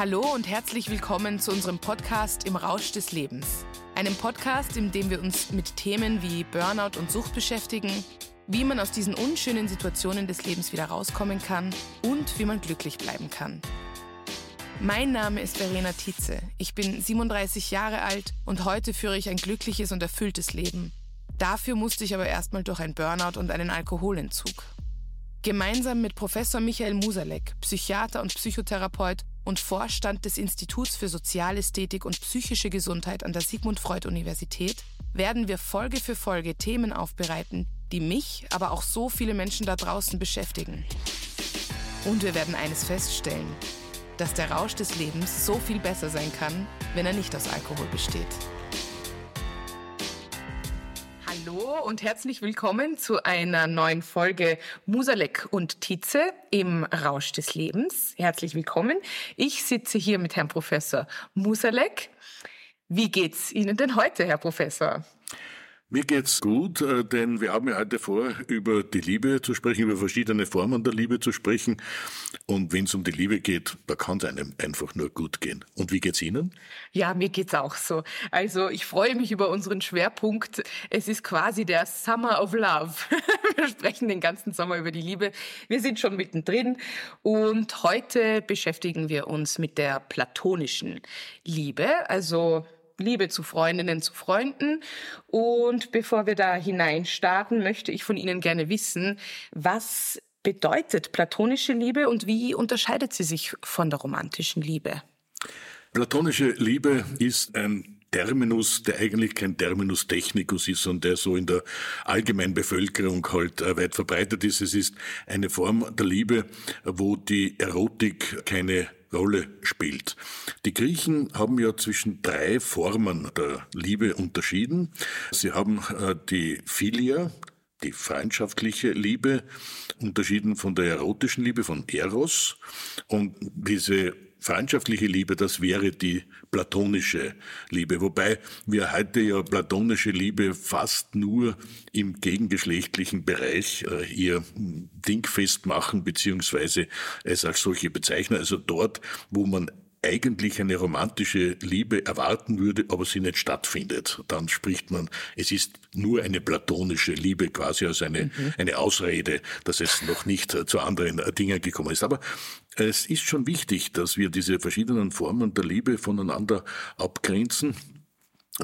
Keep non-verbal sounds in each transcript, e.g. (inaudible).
Hallo und herzlich willkommen zu unserem Podcast Im Rausch des Lebens. Einem Podcast, in dem wir uns mit Themen wie Burnout und Sucht beschäftigen, wie man aus diesen unschönen Situationen des Lebens wieder rauskommen kann und wie man glücklich bleiben kann. Mein Name ist Verena Tietze. Ich bin 37 Jahre alt und heute führe ich ein glückliches und erfülltes Leben. Dafür musste ich aber erstmal durch ein Burnout und einen Alkoholentzug. Gemeinsam mit Professor Michael Musalek, Psychiater und Psychotherapeut, und Vorstand des Instituts für Sozialästhetik und psychische Gesundheit an der Sigmund Freud Universität werden wir Folge für Folge Themen aufbereiten, die mich, aber auch so viele Menschen da draußen beschäftigen. Und wir werden eines feststellen, dass der Rausch des Lebens so viel besser sein kann, wenn er nicht aus Alkohol besteht. Hallo und herzlich willkommen zu einer neuen Folge Musalek und Tietze im Rausch des Lebens. Herzlich willkommen. Ich sitze hier mit Herrn Professor Musalek. Wie geht's Ihnen denn heute, Herr Professor? Mir geht's gut, äh, denn wir haben ja heute vor, über die Liebe zu sprechen, über verschiedene Formen der Liebe zu sprechen. Und wenn es um die Liebe geht, da kann es einem einfach nur gut gehen. Und wie geht's Ihnen? Ja, mir geht's auch so. Also ich freue mich über unseren Schwerpunkt. Es ist quasi der Summer of Love. (laughs) Wir sprechen den ganzen Sommer über die Liebe. Wir sind schon mittendrin und heute beschäftigen wir uns mit der platonischen Liebe. Also Liebe zu Freundinnen, zu Freunden. Und bevor wir da hineinstarten, möchte ich von Ihnen gerne wissen, was bedeutet platonische Liebe und wie unterscheidet sie sich von der romantischen Liebe? Platonische Liebe ist ein Terminus, der eigentlich kein Terminus technicus ist und der so in der allgemeinen Bevölkerung halt äh, weit verbreitet ist. Es ist eine Form der Liebe, wo die Erotik keine Rolle spielt. Die Griechen haben ja zwischen drei Formen der Liebe unterschieden. Sie haben äh, die Philia, die freundschaftliche Liebe, unterschieden von der erotischen Liebe, von Eros. Und diese freundschaftliche Liebe, das wäre die platonische Liebe. Wobei wir heute ja platonische Liebe fast nur im gegengeschlechtlichen Bereich äh, hier dingfest machen, beziehungsweise es als solche bezeichnen. Also dort, wo man eigentlich eine romantische Liebe erwarten würde, aber sie nicht stattfindet. Dann spricht man, es ist nur eine platonische Liebe, quasi als eine, mhm. eine Ausrede, dass es noch nicht zu anderen Dingen gekommen ist. Aber es ist schon wichtig, dass wir diese verschiedenen Formen der Liebe voneinander abgrenzen.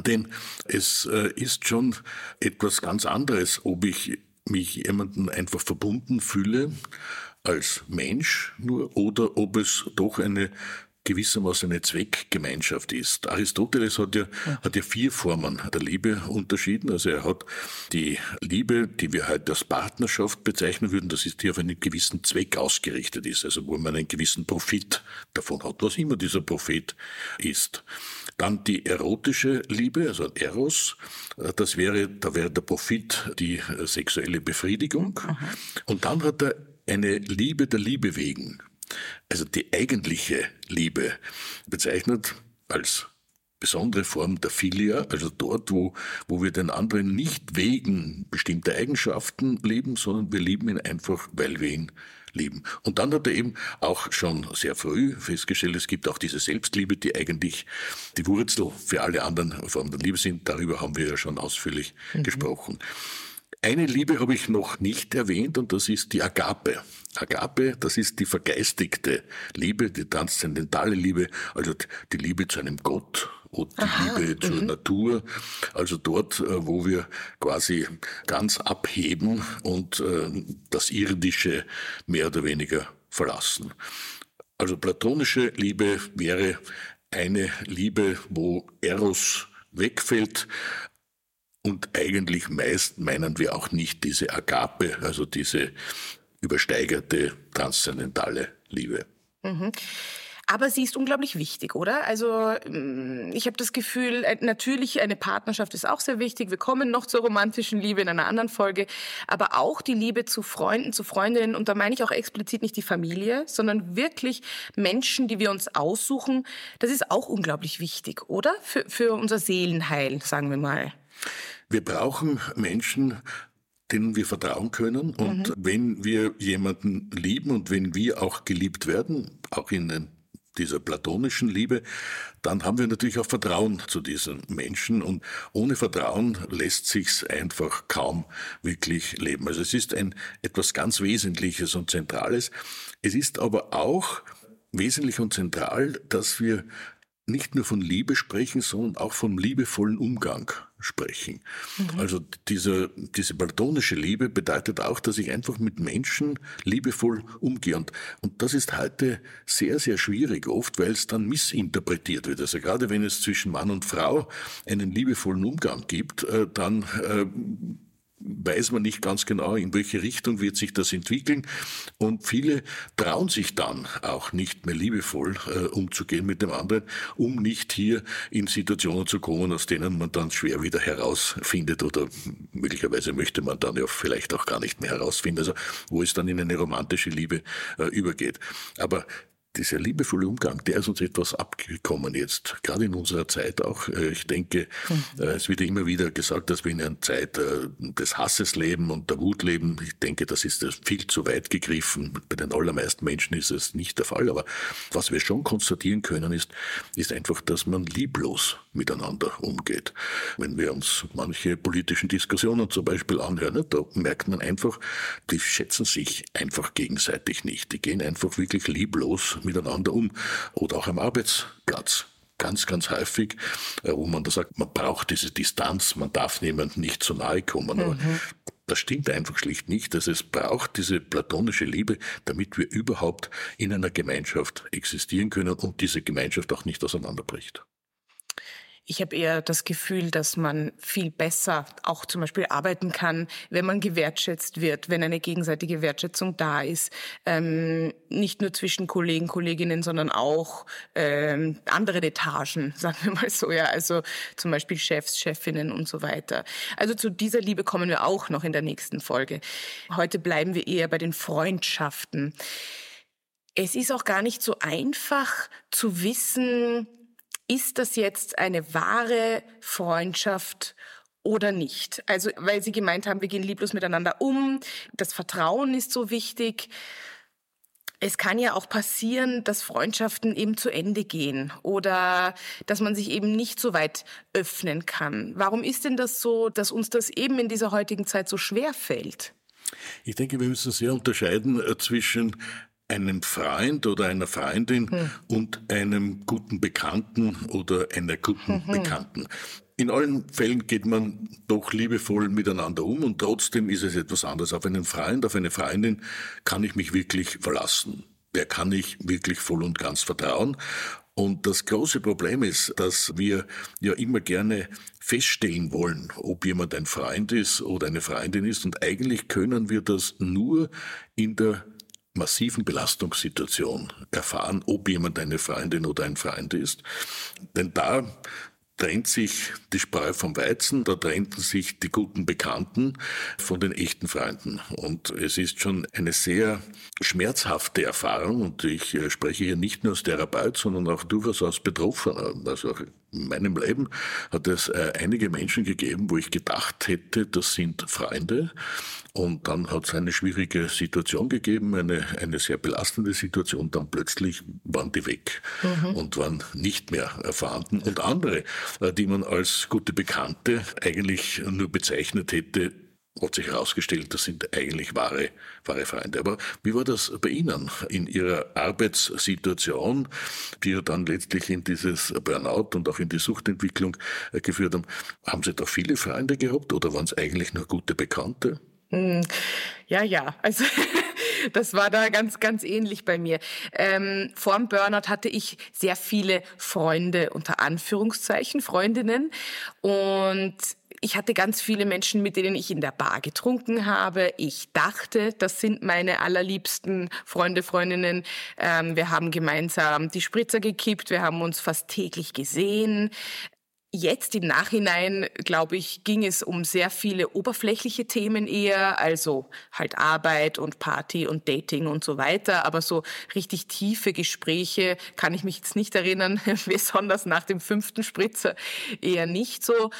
Denn es äh, ist schon etwas ganz anderes, ob ich mich jemanden einfach verbunden fühle als Mensch nur oder ob es doch eine gewissermaßen eine Zweckgemeinschaft ist. Aristoteles hat ja, hat ja vier Formen der Liebe unterschieden. Also er hat die Liebe, die wir heute als Partnerschaft bezeichnen würden, das ist die auf einen gewissen Zweck ausgerichtet ist, also wo man einen gewissen Profit davon hat, was immer dieser Profit ist. Dann die erotische Liebe, also Eros, das wäre, da wäre der Profit die sexuelle Befriedigung. Und dann hat er eine Liebe der Liebe wegen also die eigentliche Liebe bezeichnet als besondere Form der Philia, also dort, wo, wo wir den anderen nicht wegen bestimmter Eigenschaften lieben, sondern wir lieben ihn einfach, weil wir ihn lieben. Und dann hat er eben auch schon sehr früh festgestellt, es gibt auch diese Selbstliebe, die eigentlich die Wurzel für alle anderen Formen der Liebe sind. Darüber haben wir ja schon ausführlich mhm. gesprochen. Eine Liebe habe ich noch nicht erwähnt und das ist die Agape. Agape, das ist die vergeistigte Liebe, die transzendentale Liebe, also die Liebe zu einem Gott und die Aha, Liebe zur mhm. Natur, also dort, äh, wo wir quasi ganz abheben und äh, das Irdische mehr oder weniger verlassen. Also platonische Liebe wäre eine Liebe, wo Eros wegfällt, und eigentlich meist meinen wir auch nicht diese Agape, also diese übersteigerte transzendentale Liebe. Mhm. Aber sie ist unglaublich wichtig, oder? Also mm, ich habe das Gefühl, äh, natürlich eine Partnerschaft ist auch sehr wichtig. Wir kommen noch zur romantischen Liebe in einer anderen Folge. Aber auch die Liebe zu Freunden, zu Freundinnen. Und da meine ich auch explizit nicht die Familie, sondern wirklich Menschen, die wir uns aussuchen. Das ist auch unglaublich wichtig, oder? Für, für unser Seelenheil, sagen wir mal. Wir brauchen Menschen, denen wir vertrauen können. Und mhm. wenn wir jemanden lieben und wenn wir auch geliebt werden, auch in dieser platonischen Liebe, dann haben wir natürlich auch Vertrauen zu diesen Menschen und ohne Vertrauen lässt sich's einfach kaum wirklich leben. Also es ist ein etwas ganz Wesentliches und Zentrales. Es ist aber auch wesentlich und zentral, dass wir nicht nur von Liebe sprechen, sondern auch vom liebevollen Umgang sprechen. Mhm. Also diese, diese platonische Liebe bedeutet auch, dass ich einfach mit Menschen liebevoll umgehe. Und, und das ist heute sehr, sehr schwierig oft, weil es dann missinterpretiert wird. Also gerade wenn es zwischen Mann und Frau einen liebevollen Umgang gibt, äh, dann äh, weiß man nicht ganz genau, in welche Richtung wird sich das entwickeln. Und viele trauen sich dann auch nicht mehr liebevoll äh, umzugehen mit dem anderen, um nicht hier in Situationen zu kommen, aus denen man dann schwer wieder herausfindet oder möglicherweise möchte man dann ja vielleicht auch gar nicht mehr herausfinden, also wo es dann in eine romantische Liebe äh, übergeht. Aber dieser liebevolle Umgang, der ist uns etwas abgekommen jetzt, gerade in unserer Zeit auch. Äh, ich denke, mhm. es wird immer wieder gesagt, dass wir in einer Zeit äh, des Hasses leben und der Wut leben. Ich denke, das ist viel zu weit gegriffen. Bei den allermeisten Menschen ist es nicht der Fall. Aber was wir schon konstatieren können, ist, ist einfach, dass man lieblos miteinander umgeht. Wenn wir uns manche politischen Diskussionen zum Beispiel anhören, da merkt man einfach, die schätzen sich einfach gegenseitig nicht. Die gehen einfach wirklich lieblos miteinander um. Oder auch am Arbeitsplatz ganz, ganz häufig, äh, wo man da sagt, man braucht diese Distanz, man darf niemandem nicht zu nahe kommen. Mhm. das stimmt einfach schlicht nicht. dass es braucht diese platonische Liebe, damit wir überhaupt in einer Gemeinschaft existieren können und diese Gemeinschaft auch nicht auseinanderbricht. Ich habe eher das Gefühl, dass man viel besser auch zum Beispiel arbeiten kann, wenn man gewertschätzt wird, wenn eine gegenseitige Wertschätzung da ist. Ähm, nicht nur zwischen Kollegen, Kolleginnen, sondern auch ähm, anderen Etagen, (laughs) sagen wir mal so. Ja, also zum Beispiel Chefs, Chefinnen und so weiter. Also zu dieser Liebe kommen wir auch noch in der nächsten Folge. Heute bleiben wir eher bei den Freundschaften. Es ist auch gar nicht so einfach zu wissen, ist das jetzt eine wahre Freundschaft oder nicht? Also, weil Sie gemeint haben, wir gehen lieblos miteinander um, das Vertrauen ist so wichtig. Es kann ja auch passieren, dass Freundschaften eben zu Ende gehen oder dass man sich eben nicht so weit öffnen kann. Warum ist denn das so, dass uns das eben in dieser heutigen Zeit so schwer fällt? Ich denke, wir müssen sehr unterscheiden äh, zwischen einem Freund oder einer Freundin hm. und einem guten Bekannten oder einer guten hm. Bekannten. In allen Fällen geht man doch liebevoll miteinander um und trotzdem ist es etwas anderes. Auf einen Freund, auf eine Freundin kann ich mich wirklich verlassen. Der kann ich wirklich voll und ganz vertrauen. Und das große Problem ist, dass wir ja immer gerne feststellen wollen, ob jemand ein Freund ist oder eine Freundin ist. Und eigentlich können wir das nur in der massiven Belastungssituation erfahren, ob jemand eine Freundin oder ein Freund ist. Denn da trennt sich die Spreu vom Weizen, da trennten sich die guten Bekannten von den echten Freunden. Und es ist schon eine sehr schmerzhafte Erfahrung und ich äh, spreche hier nicht nur als Therapeut, sondern auch durchaus als Betroffener. Also in meinem Leben hat es äh, einige Menschen gegeben, wo ich gedacht hätte, das sind Freunde. Und dann hat es eine schwierige Situation gegeben, eine, eine sehr belastende Situation. Dann plötzlich waren die weg mhm. und waren nicht mehr vorhanden. Und andere, äh, die man als gute Bekannte eigentlich nur bezeichnet hätte, hat sich herausgestellt, das sind eigentlich wahre, wahre Freunde. Aber wie war das bei Ihnen in Ihrer Arbeitssituation, die ja dann letztlich in dieses Burnout und auch in die Suchtentwicklung äh, geführt haben? Haben Sie da viele Freunde gehabt oder waren es eigentlich nur gute Bekannte? Hm, ja, ja, also (laughs) das war da ganz, ganz ähnlich bei mir. Ähm, vor Burnout hatte ich sehr viele Freunde, unter Anführungszeichen, Freundinnen. Und ich hatte ganz viele Menschen, mit denen ich in der Bar getrunken habe. Ich dachte, das sind meine allerliebsten Freunde, Freundinnen. Ähm, wir haben gemeinsam die Spritzer gekippt, wir haben uns fast täglich gesehen. Jetzt im Nachhinein, glaube ich, ging es um sehr viele oberflächliche Themen eher, also halt Arbeit und Party und Dating und so weiter. Aber so richtig tiefe Gespräche kann ich mich jetzt nicht erinnern, (laughs) besonders nach dem fünften Spritzer eher nicht so.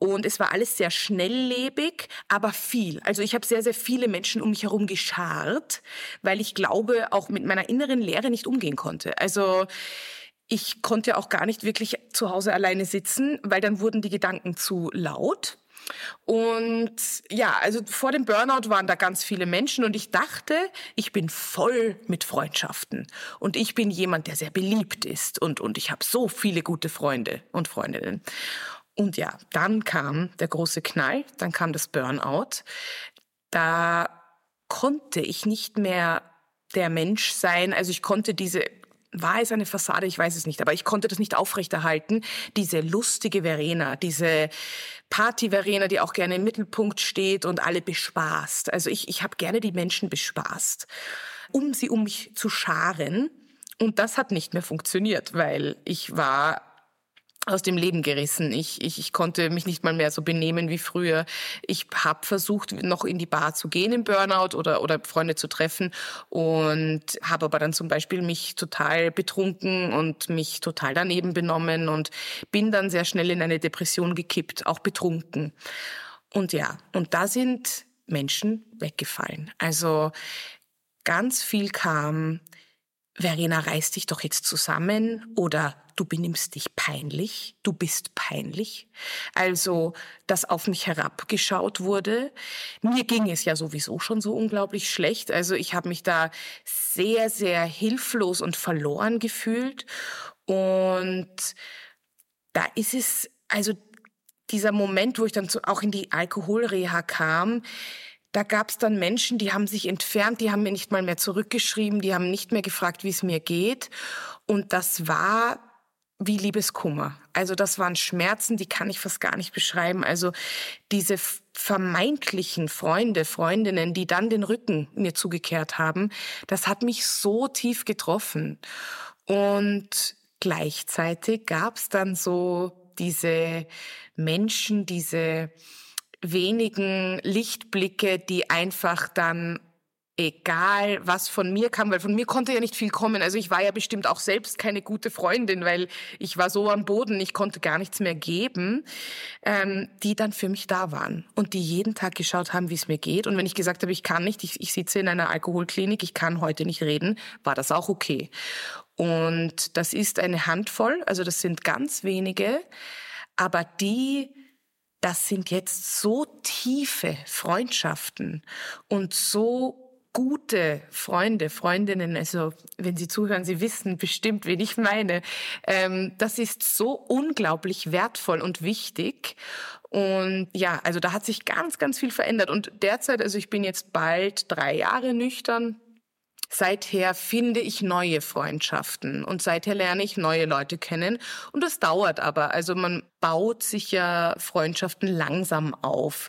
Und es war alles sehr schnelllebig, aber viel. Also ich habe sehr, sehr viele Menschen um mich herum geschart, weil ich glaube, auch mit meiner inneren Lehre nicht umgehen konnte. Also ich konnte auch gar nicht wirklich zu Hause alleine sitzen, weil dann wurden die Gedanken zu laut. Und ja, also vor dem Burnout waren da ganz viele Menschen und ich dachte, ich bin voll mit Freundschaften und ich bin jemand, der sehr beliebt ist und, und ich habe so viele gute Freunde und Freundinnen. Und ja, dann kam der große Knall, dann kam das Burnout. Da konnte ich nicht mehr der Mensch sein, also ich konnte diese war es eine Fassade? Ich weiß es nicht, aber ich konnte das nicht aufrechterhalten. Diese lustige Verena, diese Party-Verena, die auch gerne im Mittelpunkt steht und alle bespaßt. Also ich, ich habe gerne die Menschen bespaßt, um sie um mich zu scharen. Und das hat nicht mehr funktioniert, weil ich war aus dem Leben gerissen. Ich, ich, ich konnte mich nicht mal mehr so benehmen wie früher. Ich habe versucht, noch in die Bar zu gehen im Burnout oder, oder Freunde zu treffen und habe aber dann zum Beispiel mich total betrunken und mich total daneben benommen und bin dann sehr schnell in eine Depression gekippt, auch betrunken. Und ja, und da sind Menschen weggefallen. Also ganz viel kam, Verena, reiß dich doch jetzt zusammen oder du benimmst dich peinlich, du bist peinlich. Also, dass auf mich herabgeschaut wurde. Mir ging es ja sowieso schon so unglaublich schlecht. Also ich habe mich da sehr, sehr hilflos und verloren gefühlt. Und da ist es, also dieser Moment, wo ich dann auch in die Alkoholreha kam, da gab es dann Menschen, die haben sich entfernt, die haben mir nicht mal mehr zurückgeschrieben, die haben nicht mehr gefragt, wie es mir geht. Und das war wie Liebeskummer. Also das waren Schmerzen, die kann ich fast gar nicht beschreiben. Also diese vermeintlichen Freunde, Freundinnen, die dann den Rücken mir zugekehrt haben, das hat mich so tief getroffen. Und gleichzeitig gab es dann so diese Menschen, diese wenigen Lichtblicke, die einfach dann egal was von mir kam, weil von mir konnte ja nicht viel kommen. Also ich war ja bestimmt auch selbst keine gute Freundin, weil ich war so am Boden, ich konnte gar nichts mehr geben, ähm, die dann für mich da waren und die jeden Tag geschaut haben, wie es mir geht. Und wenn ich gesagt habe, ich kann nicht, ich, ich sitze in einer Alkoholklinik, ich kann heute nicht reden, war das auch okay. Und das ist eine Handvoll, also das sind ganz wenige, aber die das sind jetzt so tiefe Freundschaften und so gute Freunde, Freundinnen, also wenn Sie zuhören, Sie wissen bestimmt, wen ich meine. Ähm, das ist so unglaublich wertvoll und wichtig. Und ja, also da hat sich ganz, ganz viel verändert. Und derzeit, also ich bin jetzt bald drei Jahre nüchtern, Seither finde ich neue Freundschaften und seither lerne ich neue Leute kennen. Und das dauert aber. Also man baut sich ja Freundschaften langsam auf.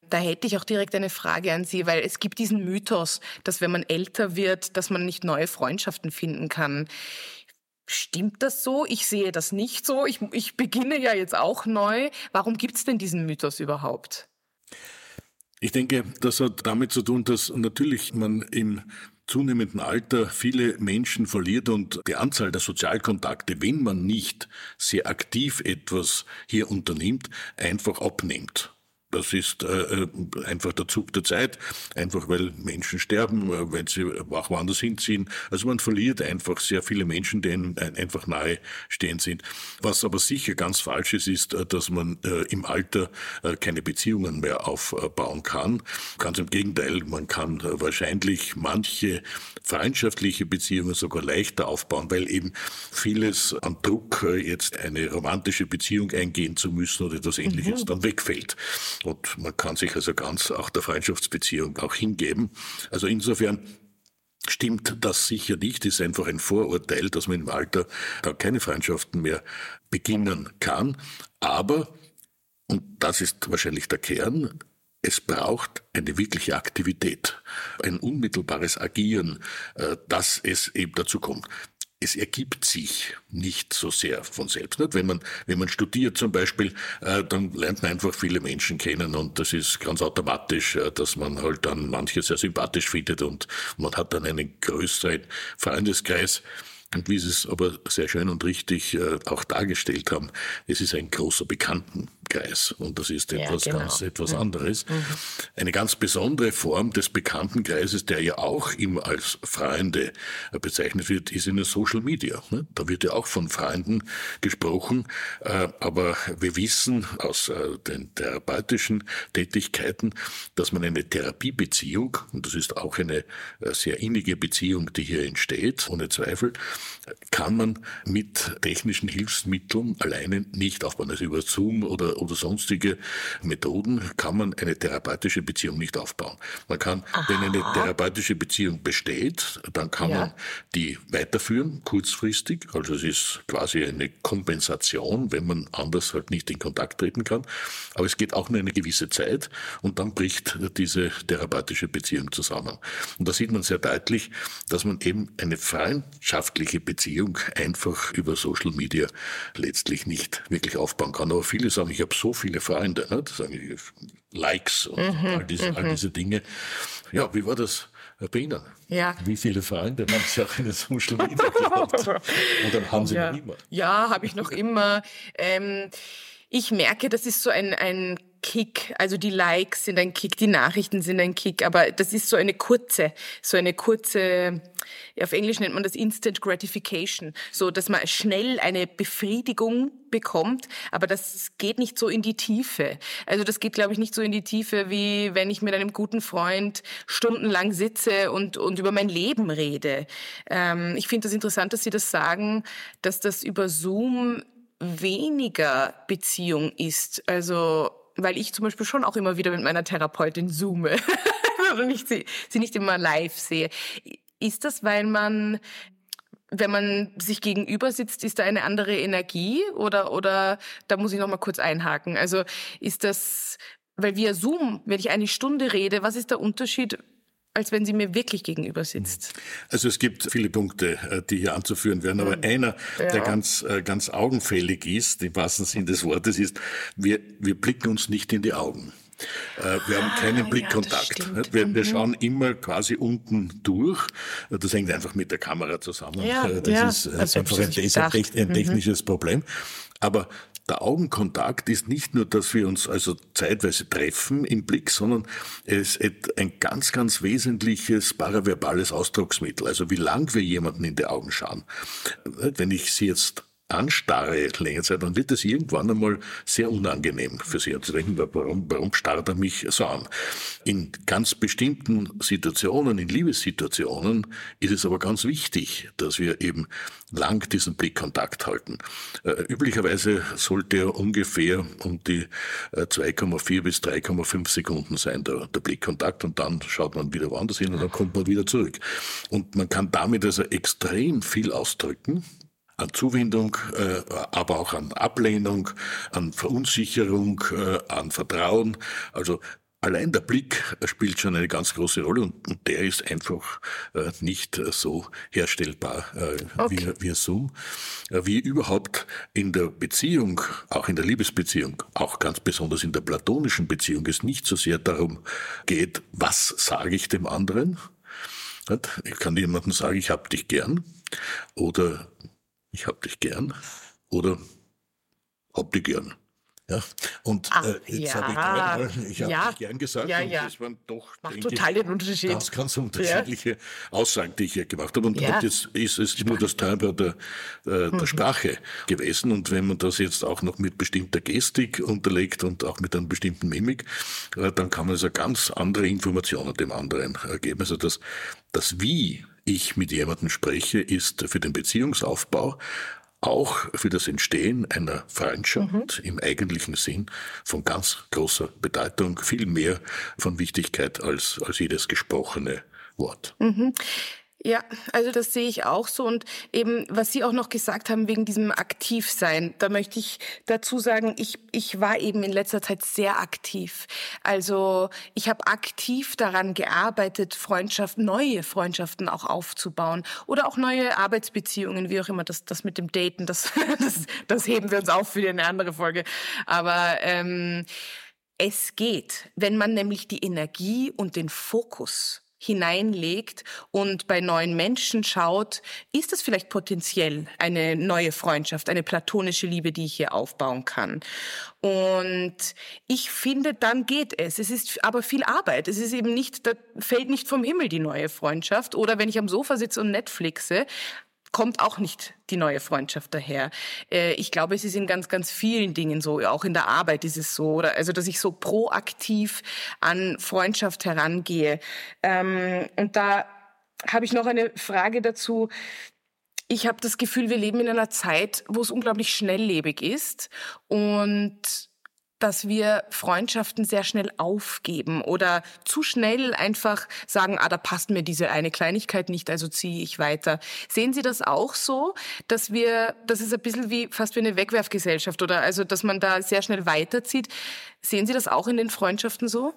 Da hätte ich auch direkt eine Frage an Sie, weil es gibt diesen Mythos, dass wenn man älter wird, dass man nicht neue Freundschaften finden kann. Stimmt das so? Ich sehe das nicht so. Ich, ich beginne ja jetzt auch neu. Warum gibt es denn diesen Mythos überhaupt? Ich denke, das hat damit zu tun, dass natürlich man im zunehmenden Alter viele Menschen verliert und die Anzahl der Sozialkontakte, wenn man nicht sehr aktiv etwas hier unternimmt, einfach abnimmt. Das ist äh, äh, einfach der Zug der Zeit, einfach weil Menschen sterben, äh, wenn sie auch woanders hinziehen. Also man verliert einfach sehr viele Menschen, denen einfach nahe stehen sind. Was aber sicher ganz falsch ist, ist, äh, dass man äh, im Alter äh, keine Beziehungen mehr aufbauen kann. Ganz im Gegenteil, man kann wahrscheinlich manche freundschaftliche Beziehungen sogar leichter aufbauen, weil eben vieles an Druck, jetzt eine romantische Beziehung eingehen zu müssen oder etwas ähnliches, mhm. dann wegfällt. Und man kann sich also ganz auch der Freundschaftsbeziehung auch hingeben. Also insofern stimmt das sicher nicht. ist einfach ein Vorurteil, dass man im Alter da keine Freundschaften mehr beginnen kann. Aber, und das ist wahrscheinlich der Kern, es braucht eine wirkliche Aktivität, ein unmittelbares Agieren, äh, dass es eben dazu kommt es ergibt sich nicht so sehr von selbst. Nicht? Wenn man, wenn man studiert zum Beispiel, äh, dann lernt man einfach viele Menschen kennen und das ist ganz automatisch, äh, dass man halt dann manche sehr sympathisch findet und man hat dann einen größeren Freundeskreis. Und wie Sie es aber sehr schön und richtig äh, auch dargestellt haben, es ist ein großer Bekannten Bekanntenkreis. Und das ist etwas ja, genau. ganz etwas mhm. anderes. Mhm. Eine ganz besondere Form des Bekanntenkreises, der ja auch immer als Freunde bezeichnet wird, ist in den Social Media. Ne? Da wird ja auch von Freunden gesprochen. Äh, aber wir wissen aus äh, den therapeutischen Tätigkeiten, dass man eine Therapiebeziehung, und das ist auch eine äh, sehr innige Beziehung, die hier entsteht, ohne Zweifel, kann man mit technischen Hilfsmitteln alleine nicht aufbauen. Also über Zoom oder, oder sonstige Methoden kann man eine therapeutische Beziehung nicht aufbauen. Man kann, Aha. wenn eine therapeutische Beziehung besteht, dann kann ja. man die weiterführen, kurzfristig. Also es ist quasi eine Kompensation, wenn man anders halt nicht in Kontakt treten kann. Aber es geht auch nur eine gewisse Zeit und dann bricht diese therapeutische Beziehung zusammen. Und da sieht man sehr deutlich, dass man eben eine freundschaftliche Beziehung einfach über Social Media letztlich nicht wirklich aufbauen kann. Aber viele sagen, ich habe so viele Freunde, ne? das sagen Likes und mhm, all, diese, all mhm. diese Dinge. Ja, wie war das? bei Ihnen. Ja. Wie viele Freunde haben Sie auch in den Social Media (laughs) gehabt? Und dann haben Sie ja. noch immer. Ja, habe ich noch immer. Ähm, ich merke, das ist so ein, ein Kick. Also die Likes sind ein Kick, die Nachrichten sind ein Kick, aber das ist so eine kurze, so eine kurze, auf Englisch nennt man das Instant Gratification, so dass man schnell eine Befriedigung bekommt, aber das geht nicht so in die Tiefe. Also das geht, glaube ich, nicht so in die Tiefe, wie wenn ich mit einem guten Freund stundenlang sitze und, und über mein Leben rede. Ähm, ich finde das interessant, dass Sie das sagen, dass das über Zoom weniger Beziehung ist. Also weil ich zum Beispiel schon auch immer wieder mit meiner Therapeutin zoome (laughs) und ich sie, sie nicht immer live sehe. Ist das, weil man wenn man sich gegenüber sitzt, ist da eine andere Energie oder oder da muss ich noch mal kurz einhaken. Also ist das weil via Zoom, wenn ich eine Stunde rede, was ist der Unterschied als wenn sie mir wirklich gegenüber sitzt. Also es gibt viele Punkte, äh, die hier anzuführen werden, aber mhm. einer, ja. der ganz, äh, ganz augenfällig ist, im wahrsten Sinn des Wortes, ist, wir, wir blicken uns nicht in die Augen. Äh, wir haben keinen ah, Blickkontakt. Ja, wir, wir, mhm. schauen immer quasi unten durch. Das hängt einfach mit der Kamera zusammen. Ja, das ja, ist das einfach ein, ein, technisches mhm. Problem. Aber der Augenkontakt ist nicht nur, dass wir uns also zeitweise treffen im Blick, sondern es ist ein ganz, ganz wesentliches paraverbales Ausdrucksmittel. Also wie lang wir jemanden in die Augen schauen. Wenn ich Sie jetzt anstarre längere Zeit, dann wird es irgendwann einmal sehr unangenehm für sie. Sie denken, warum, warum starrt er mich so an? In ganz bestimmten Situationen, in Liebessituationen, ist es aber ganz wichtig, dass wir eben lang diesen Blickkontakt halten. Äh, üblicherweise sollte er ungefähr um die 2,4 äh, bis 3,5 Sekunden sein, der, der Blickkontakt, und dann schaut man wieder woanders hin und dann kommt man wieder zurück. Und man kann damit also extrem viel ausdrücken, an Zuwendung, äh, aber auch an Ablehnung, an Verunsicherung, äh, an Vertrauen. Also Allein der Blick spielt schon eine ganz große Rolle und, und der ist einfach äh, nicht so herstellbar äh, okay. wie, wie Zoom. Wie überhaupt in der Beziehung, auch in der Liebesbeziehung, auch ganz besonders in der platonischen Beziehung, es nicht so sehr darum geht, was sage ich dem anderen. Ich kann jemandem sagen, ich hab dich gern oder ich hab dich gern oder hab dich gern. Ja, und Ach, äh, jetzt ja. habe ich dreimal, ich habe ja. dich gern gesagt ja, ja. und es waren doch Macht total den Unterschied. ganz, ganz unterschiedliche. Aussagen, die ich hier gemacht habe. Und, jetzt ist es nur das Teilbar der, äh, der mhm. Sprache gewesen. Und wenn man das jetzt auch noch mit bestimmter Gestik unterlegt und auch mit einer bestimmten Mimik, äh, dann kann man also ganz andere Informationen dem anderen geben. Also das, das Wie ich mit jemandem spreche, ist für den Beziehungsaufbau auch für das Entstehen einer Freundschaft mhm. im eigentlichen Sinn von ganz großer Bedeutung, viel mehr von Wichtigkeit als, als jedes gesprochene Wort. Mhm. Ja, also das sehe ich auch so. Und eben, was Sie auch noch gesagt haben wegen diesem Aktivsein, da möchte ich dazu sagen, ich, ich war eben in letzter Zeit sehr aktiv. Also ich habe aktiv daran gearbeitet, Freundschaften, neue Freundschaften auch aufzubauen oder auch neue Arbeitsbeziehungen, wie auch immer. Das, das mit dem Daten, das, (laughs) das, das heben wir uns auf für eine andere Folge. Aber ähm, es geht, wenn man nämlich die Energie und den Fokus hineinlegt und bei neuen Menschen schaut, ist das vielleicht potenziell eine neue Freundschaft, eine platonische Liebe, die ich hier aufbauen kann. Und ich finde, dann geht es. Es ist aber viel Arbeit. Es ist eben nicht, da fällt nicht vom Himmel die neue Freundschaft. Oder wenn ich am Sofa sitze und Netflixe, kommt auch nicht die neue Freundschaft daher. Äh, ich glaube, es ist in ganz, ganz vielen Dingen so, auch in der Arbeit ist es so, oder also, dass ich so proaktiv an Freundschaft herangehe. Ähm, und da habe ich noch eine Frage dazu. Ich habe das Gefühl, wir leben in einer Zeit, wo es unglaublich schnelllebig ist und dass wir Freundschaften sehr schnell aufgeben oder zu schnell einfach sagen, ah, da passt mir diese eine Kleinigkeit nicht, also ziehe ich weiter. Sehen Sie das auch so, dass wir, das ist ein bisschen wie fast wie eine Wegwerfgesellschaft oder also, dass man da sehr schnell weiterzieht. Sehen Sie das auch in den Freundschaften so?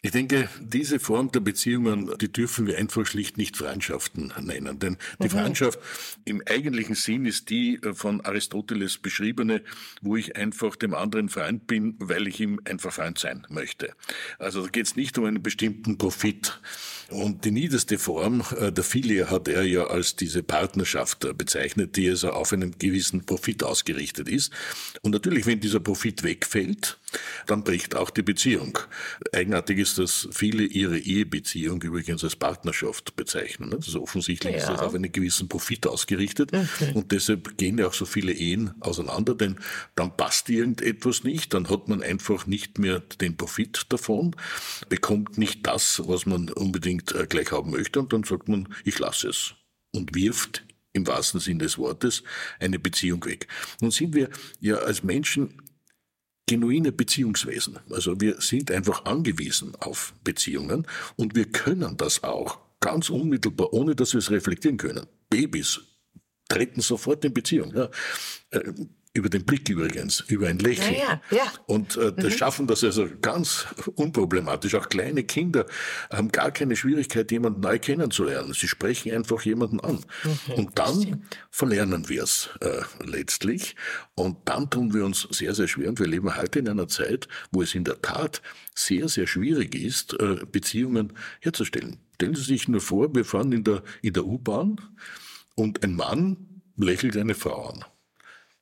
Ich denke, diese Form der Beziehungen, die dürfen wir einfach schlicht nicht Freundschaften nennen. Denn die mhm. Freundschaft im eigentlichen Sinn ist die von Aristoteles beschriebene, wo ich einfach dem anderen Freund bin, weil ich ihm einfach Freund sein möchte. Also da geht es nicht um einen bestimmten Profit. Und die niederste Form äh, der Filie hat er ja als diese Partnerschaft äh, bezeichnet, die also auf einen gewissen Profit ausgerichtet ist. Und natürlich, wenn dieser Profit wegfällt, dann bricht auch die Beziehung. Eigenartig ist, dass viele ihre Ehebeziehung übrigens als Partnerschaft bezeichnen. Also offensichtlich ja. ist das auf einen gewissen Profit ausgerichtet okay. und deshalb gehen ja auch so viele Ehen auseinander, denn dann passt irgendetwas nicht, dann hat man einfach nicht mehr den Profit davon, bekommt nicht das, was man unbedingt äh, gleich haben möchte und dann sagt man, ich lasse es und wirft im wahrsten Sinn des Wortes eine Beziehung weg. Nun sind wir ja als Menschen genuine Beziehungswesen. Also wir sind einfach angewiesen auf Beziehungen und wir können das auch ganz unmittelbar, ohne dass wir es reflektieren können. Babys treten sofort in Beziehung. Ja. Über den Blick übrigens, über ein Lächeln. Ja, ja, ja. Und äh, das mhm. schaffen das also ganz unproblematisch. Auch kleine Kinder haben gar keine Schwierigkeit, jemanden neu kennenzulernen. Sie sprechen einfach jemanden an. Mhm, und dann verlernen wir es äh, letztlich. Und dann tun wir uns sehr, sehr schwer. Und wir leben heute in einer Zeit, wo es in der Tat sehr, sehr schwierig ist, äh, Beziehungen herzustellen. Stellen Sie sich nur vor, wir fahren in der, in der U-Bahn und ein Mann lächelt eine Frau an.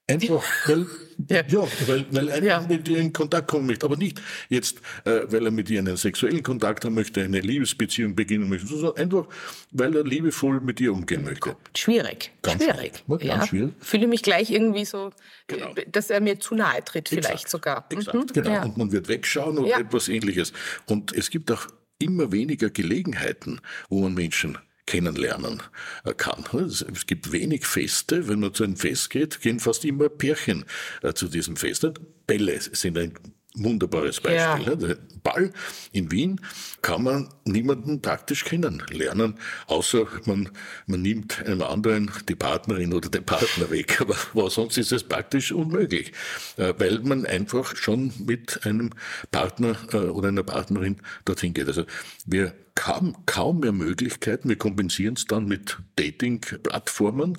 Einfach, weil, (laughs) ja. ja, weil, weil er ja. mit ihr in Kontakt kommen möchte. Aber nicht jetzt, äh, weil er mit ihr einen sexuellen Kontakt haben möchte, eine Liebesbeziehung beginnen möchte, sondern einfach, weil er liebevoll mit ihr umgehen möchte. Schwierig. Ganz schwierig. Ganz ja. schwierig. Fühle mich gleich irgendwie so, genau. dass er mir zu nahe tritt, vielleicht Exakt. sogar. Exakt, mhm. genau. Und man wird wegschauen oder etwas ähnliches. Und es gibt auch immer weniger Gelegenheiten, wo man Menschen kennenlernen äh, kann. Es gibt wenig Feste. Wenn man zu einem Fest geht, gehen fast immer Pärchen äh, zu diesem Fest. Bälle sind ein wunderbares Beispiel. Ja. Der Ball in Wien kann man niemanden praktisch kennenlernen, außer man, man nimmt einem anderen die Partnerin oder den Partner weg. (laughs) Aber, aber sonst ist es praktisch unmöglich, äh, weil man einfach schon mit einem Partner oder einer Partnerin dorthin geht. Also wir kaum, kaum mehr Möglichkeiten. Wir kompensieren es dann mit Dating-Plattformen,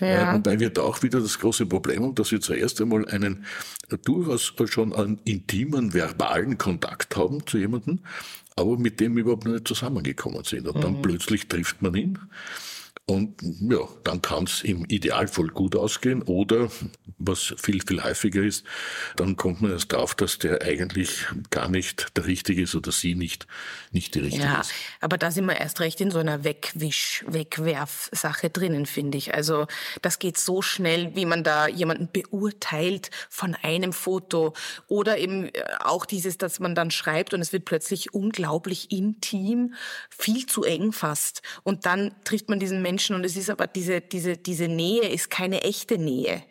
ja. äh, wobei wir da auch wieder das große Problem haben, dass wir zuerst einmal einen äh, durchaus schon einen intimen, verbalen Kontakt haben zu jemandem, aber mit dem überhaupt noch nicht zusammengekommen sind. Und mhm. dann plötzlich trifft man ihn und ja, dann kann es im Idealfall gut ausgehen oder, was viel, viel häufiger ist, dann kommt man erst drauf, dass der eigentlich gar nicht der Richtige ist oder sie nicht, nicht die Richtige ja, ist. aber da sind wir erst recht in so einer Wegwisch-, Wegwerf-Sache drinnen, finde ich. Also das geht so schnell, wie man da jemanden beurteilt von einem Foto oder eben äh, auch dieses, dass man dann schreibt und es wird plötzlich unglaublich intim, viel zu eng fast. Und dann trifft man diesen Menschen Menschen und es ist aber diese, diese, diese Nähe ist keine echte Nähe.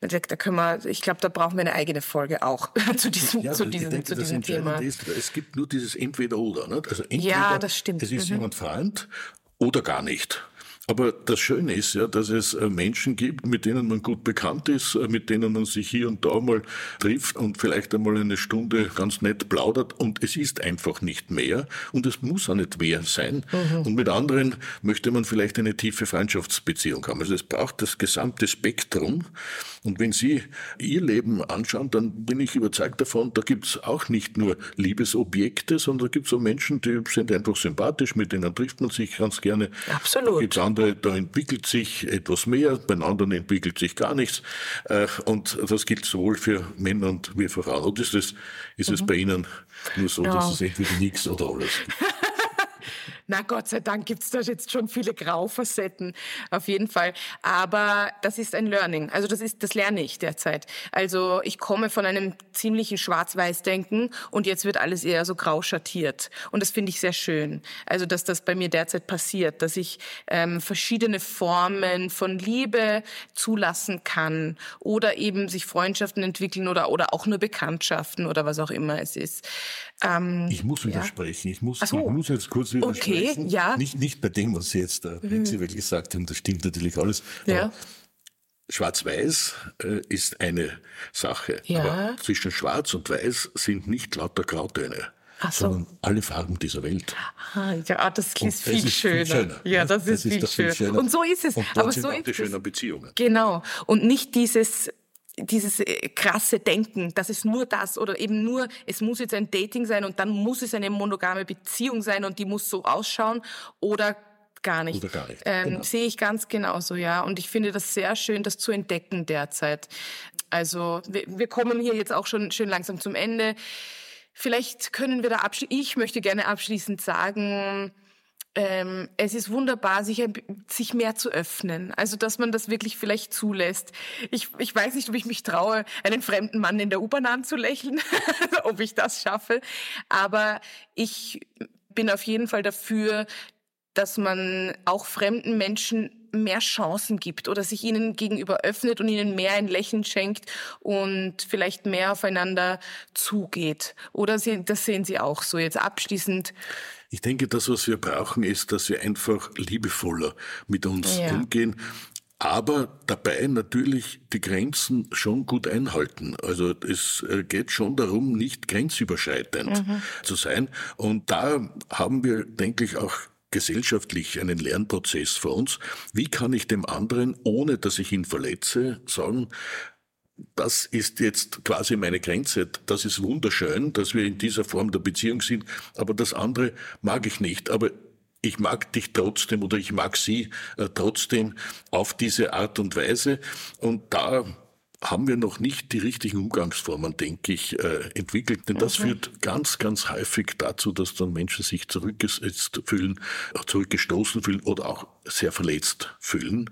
Da können wir, ich glaube, da brauchen wir eine eigene Folge auch (laughs) zu diesem, ja, zu diesem, denke, zu diesem Thema. Ist, es gibt nur dieses Entweder-Oder. Also entweder ja, das stimmt. es ist mhm. jemand Freund oder gar nicht. Aber das Schöne ist ja, dass es äh, Menschen gibt, mit denen man gut bekannt ist, äh, mit denen man sich hier und da mal trifft und vielleicht einmal eine Stunde ganz nett plaudert und es ist einfach nicht mehr und es muss auch nicht mehr sein. Mhm. Und mit anderen möchte man vielleicht eine tiefe Freundschaftsbeziehung haben. Also es braucht das gesamte Spektrum. Und wenn Sie Ihr Leben anschauen, dann bin ich überzeugt davon, da gibt es auch nicht nur Liebesobjekte, sondern da gibt es auch Menschen, die sind einfach sympathisch, mit denen trifft man sich ganz gerne. Absolut andere, da entwickelt sich etwas mehr, bei anderen entwickelt sich gar nichts. Äh, und das gilt sowohl für Männer und wie für Frauen. Und ist es, ist mhm. es bei Ihnen nur so, ja. dass es entweder nichts oder alles gibt? (laughs) Na Gott sei Dank gibt's da jetzt schon viele Graufacetten, auf jeden Fall. Aber das ist ein Learning. Also das ist, das lerne ich derzeit. Also ich komme von einem ziemlichen Schwarz-Weiß-Denken und jetzt wird alles eher so grau schattiert. Und das finde ich sehr schön. Also dass das bei mir derzeit passiert, dass ich ähm, verschiedene Formen von Liebe zulassen kann oder eben sich Freundschaften entwickeln oder, oder auch nur Bekanntschaften oder was auch immer es ist. Ähm, ich muss widersprechen. Ja. Ich, muss, so. ich muss jetzt kurz widersprechen. Okay, ja. Nicht, nicht bei dem, was Sie jetzt da mhm. gesagt haben, das stimmt natürlich alles. Ja. Schwarz-Weiß äh, ist eine Sache. Ja. Aber zwischen Schwarz und Weiß sind nicht lauter Grautöne. Ach so. sondern alle Farben dieser Welt. Ah, ja, das ist, viel, ist schöner. viel, schöner. Ja, das, das ist, viel, ist schöner. viel, schöner. Und so ist es. Und Aber so ist die schönen Beziehungen. Genau. Und nicht dieses dieses äh, krasse Denken, dass es nur das oder eben nur, es muss jetzt ein Dating sein und dann muss es eine monogame Beziehung sein und die muss so ausschauen oder gar nicht. Oder gar nicht. Ähm, genau. Sehe ich ganz genauso, ja. Und ich finde das sehr schön, das zu entdecken derzeit. Also wir, wir kommen hier jetzt auch schon schön langsam zum Ende. Vielleicht können wir da abschließen. Ich möchte gerne abschließend sagen, ähm, es ist wunderbar, sich, sich mehr zu öffnen. Also, dass man das wirklich vielleicht zulässt. Ich, ich weiß nicht, ob ich mich traue, einen fremden Mann in der U-Bahn anzulächeln, (laughs) ob ich das schaffe. Aber ich bin auf jeden Fall dafür, dass man auch fremden Menschen mehr Chancen gibt oder sich ihnen gegenüber öffnet und ihnen mehr ein Lächeln schenkt und vielleicht mehr aufeinander zugeht. Oder sie, das sehen Sie auch so jetzt abschließend. Ich denke, das, was wir brauchen, ist, dass wir einfach liebevoller mit uns ja. umgehen aber dabei natürlich die Grenzen schon gut einhalten. Also es äh, geht schon darum, nicht grenzüberschreitend mhm. zu sein. Und da haben wir, denke ich, auch gesellschaftlich einen Lernprozess vor uns. Wie kann ich dem anderen, ohne dass ich ihn verletze, sagen, das ist jetzt quasi meine Grenze. Das ist wunderschön, dass wir in dieser Form der Beziehung sind, aber das andere mag ich nicht. Aber ich mag dich trotzdem oder ich mag sie äh, trotzdem auf diese Art und Weise. Und da haben wir noch nicht die richtigen Umgangsformen, denke ich, äh, entwickelt. Denn das okay. führt ganz, ganz häufig dazu, dass dann Menschen sich zurückgesetzt fühlen, zurückgestoßen fühlen oder auch sehr verletzt fühlen.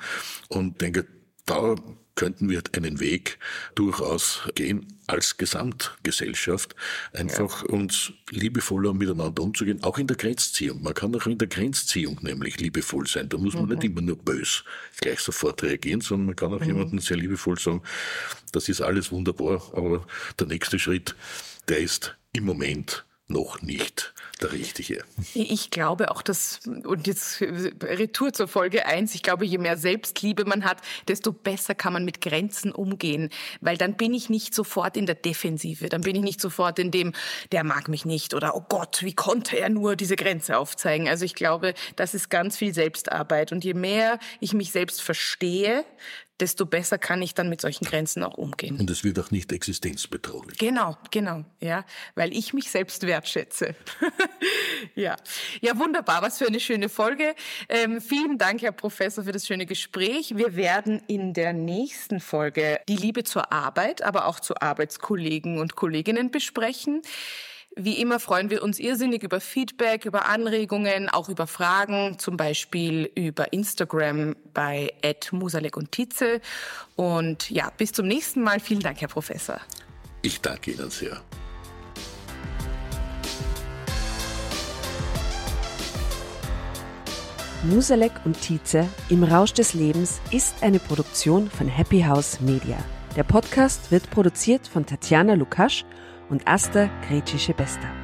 Und denke, da könnten wir einen Weg durchaus gehen als Gesamtgesellschaft, einfach ja. uns liebevoller miteinander umzugehen, auch in der Grenzziehung. Man kann auch in der Grenzziehung nämlich liebevoll sein. Da muss man mhm. nicht immer nur bös gleich sofort reagieren, sondern man kann auch mhm. jemandem sehr liebevoll sagen, das ist alles wunderbar, aber der nächste Schritt, der ist im Moment noch nicht der richtige. Ich glaube auch, dass, und jetzt Retour zur Folge eins. ich glaube, je mehr Selbstliebe man hat, desto besser kann man mit Grenzen umgehen, weil dann bin ich nicht sofort in der Defensive, dann bin ich nicht sofort in dem, der mag mich nicht oder oh Gott, wie konnte er nur diese Grenze aufzeigen. Also ich glaube, das ist ganz viel Selbstarbeit und je mehr ich mich selbst verstehe, desto besser kann ich dann mit solchen Grenzen auch umgehen. Und es wird auch nicht existenzbedrohlich. Genau, genau, ja, weil ich mich selbst wertschätze. (laughs) ja, ja, wunderbar, was für eine schöne Folge. Ähm, vielen Dank, Herr Professor, für das schöne Gespräch. Wir werden in der nächsten Folge die Liebe zur Arbeit, aber auch zu Arbeitskollegen und Kolleginnen besprechen. Wie immer freuen wir uns irrsinnig über Feedback, über Anregungen, auch über Fragen, zum Beispiel über Instagram bei Musalek und Tietze. Und ja, bis zum nächsten Mal. Vielen Dank, Herr Professor. Ich danke Ihnen sehr. Musalek und Tietze im Rausch des Lebens ist eine Produktion von Happy House Media. Der Podcast wird produziert von Tatjana Lukasch und Asta Gretschi Besta.